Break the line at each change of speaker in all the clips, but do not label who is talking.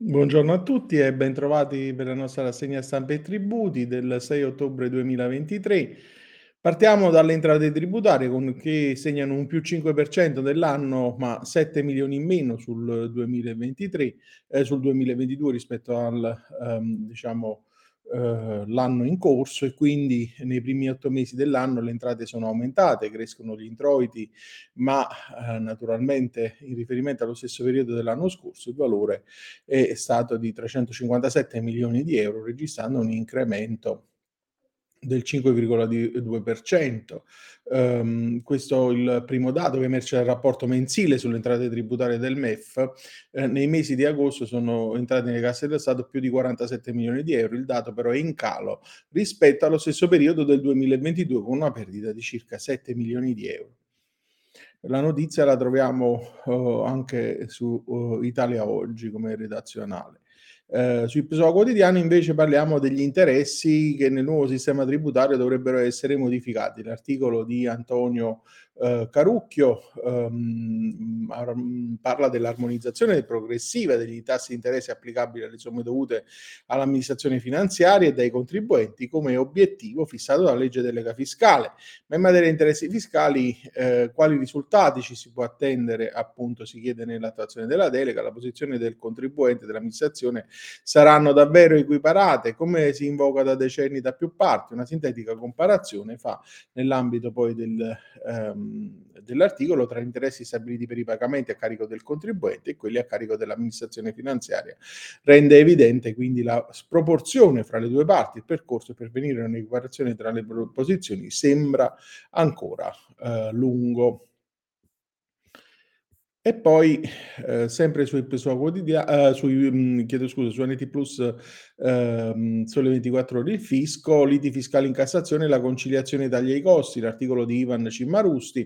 Buongiorno a tutti e bentrovati per la nostra rassegna stampa e tributi del 6 ottobre 2023. Partiamo dalle entrate tributarie con, che segnano un più 5% dell'anno, ma 7 milioni in meno sul 2023, eh, sul 2022 rispetto al ehm, diciamo eh, l'anno in corso e quindi nei primi otto mesi dell'anno le entrate sono aumentate, crescono gli introiti, ma eh, naturalmente in riferimento allo stesso periodo dell'anno scorso il valore è stato di 357 milioni di euro, registrando un incremento del 5,2%. Um, questo è il primo dato che emerge dal rapporto mensile sulle entrate tributarie del MEF. Eh, nei mesi di agosto sono entrati nelle casse dello Stato più di 47 milioni di euro, il dato però è in calo rispetto allo stesso periodo del 2022 con una perdita di circa 7 milioni di euro. La notizia la troviamo uh, anche su uh, Italia Oggi come redazionale. Eh, sui PSOA quotidiani invece parliamo degli interessi che nel nuovo sistema tributario dovrebbero essere modificati. L'articolo di Antonio eh, Carucchio ehm, parla dell'armonizzazione progressiva degli tassi di interesse applicabili alle somme dovute all'amministrazione finanziaria e dai contribuenti come obiettivo fissato dalla legge delega fiscale. Ma in materia di interessi fiscali, eh, quali risultati ci si può attendere? Appunto, si chiede nell'attuazione della delega, la posizione del contribuente dell'amministrazione saranno davvero equiparate, come si invoca da decenni da più parti. Una sintetica comparazione fa nell'ambito poi del ehm, dell'articolo tra interessi stabiliti per i pagamenti a carico del contribuente e quelli a carico dell'amministrazione finanziaria. Rende evidente quindi la sproporzione fra le due parti. Il percorso per venire a un'equiparazione tra le posizioni sembra ancora eh, lungo. E poi, eh, sempre sui sua quotidia- eh, mh, chiedo scusa, su NT Plus ehm, Sole 24 ore il fisco, liti fiscali in Cassazione, la conciliazione taglia i costi, l'articolo di Ivan Cimmarusti.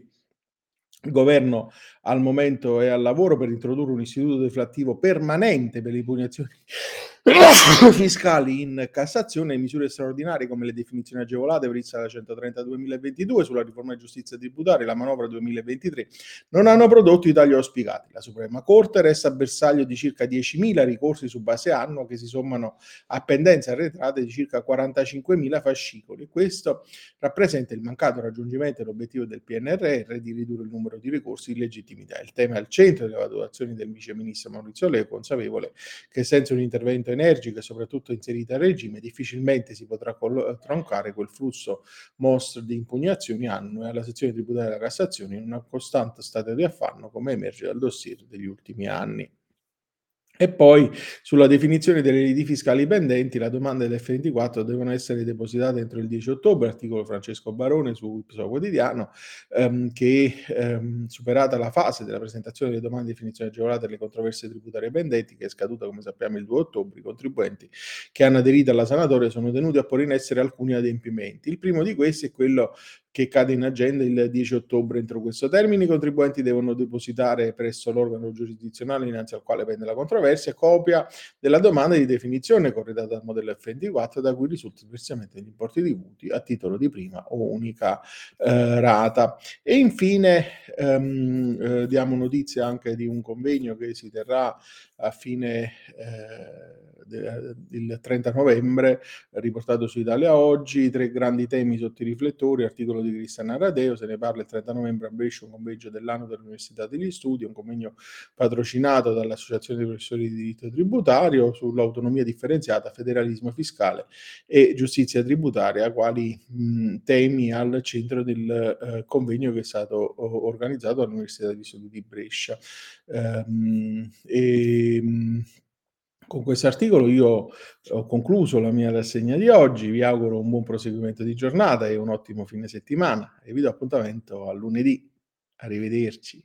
Il governo al momento è al lavoro per introdurre un istituto deflattivo permanente per le impugnazioni fiscali in Cassazione e misure straordinarie come le definizioni agevolate previste dalla 130-2022 sulla riforma di giustizia tributaria e la manovra 2023 non hanno prodotto i tagli auspicati. La Suprema Corte resta bersaglio di circa 10.000 ricorsi su base annuo che si sommano a pendenze arretrate di circa 45.000 fascicoli. Questo rappresenta il mancato raggiungimento dell'obiettivo del PNRR di ridurre il numero di ricorsi in legittimità. Il tema è al centro delle valutazioni del vice ministro Maurizio Leo, consapevole che senza un intervento energica soprattutto inserita a regime, difficilmente si potrà col- troncare quel flusso mostro di impugnazioni annue alla sezione tributaria della Cassazione in una costante stato di affanno come emerge dal dossier degli ultimi anni. E poi sulla definizione delle liti fiscali pendenti, la domanda dell'F24 devono essere depositate entro il 10 ottobre, articolo Francesco Barone su suo quotidiano, ehm, che ehm, superata la fase della presentazione delle domande di definizione agevolata delle controversie tributarie pendenti, che è scaduta come sappiamo il 2 ottobre, i contribuenti che hanno aderito alla sanatoria sono tenuti a porre in essere alcuni adempimenti. Il primo di questi è quello che cade in agenda il 10 ottobre entro questo termine. I contribuenti devono depositare presso l'organo giurisdizionale innanzi al quale pende la controversia copia della domanda di definizione corredata dal modello F24 da cui risulta il versamento degli importi dovuti a titolo di prima o unica eh, rata. E infine ehm, eh, diamo notizia anche di un convegno che si terrà a fine eh, il 30 novembre, riportato su Italia Oggi, tre grandi temi sotto i riflettori, articolo di Cristiana Radeo, se ne parla il 30 novembre a Brescia, un convegno dell'anno dell'Università degli Studi, un convegno patrocinato dall'Associazione dei professori di diritto tributario sull'autonomia differenziata, federalismo fiscale e giustizia tributaria, quali mh, temi al centro del eh, convegno che è stato organizzato all'Università degli Studi di Brescia. Um, e, con questo articolo io ho concluso la mia rassegna di oggi, vi auguro un buon proseguimento di giornata e un ottimo fine settimana e vi do appuntamento a lunedì. Arrivederci.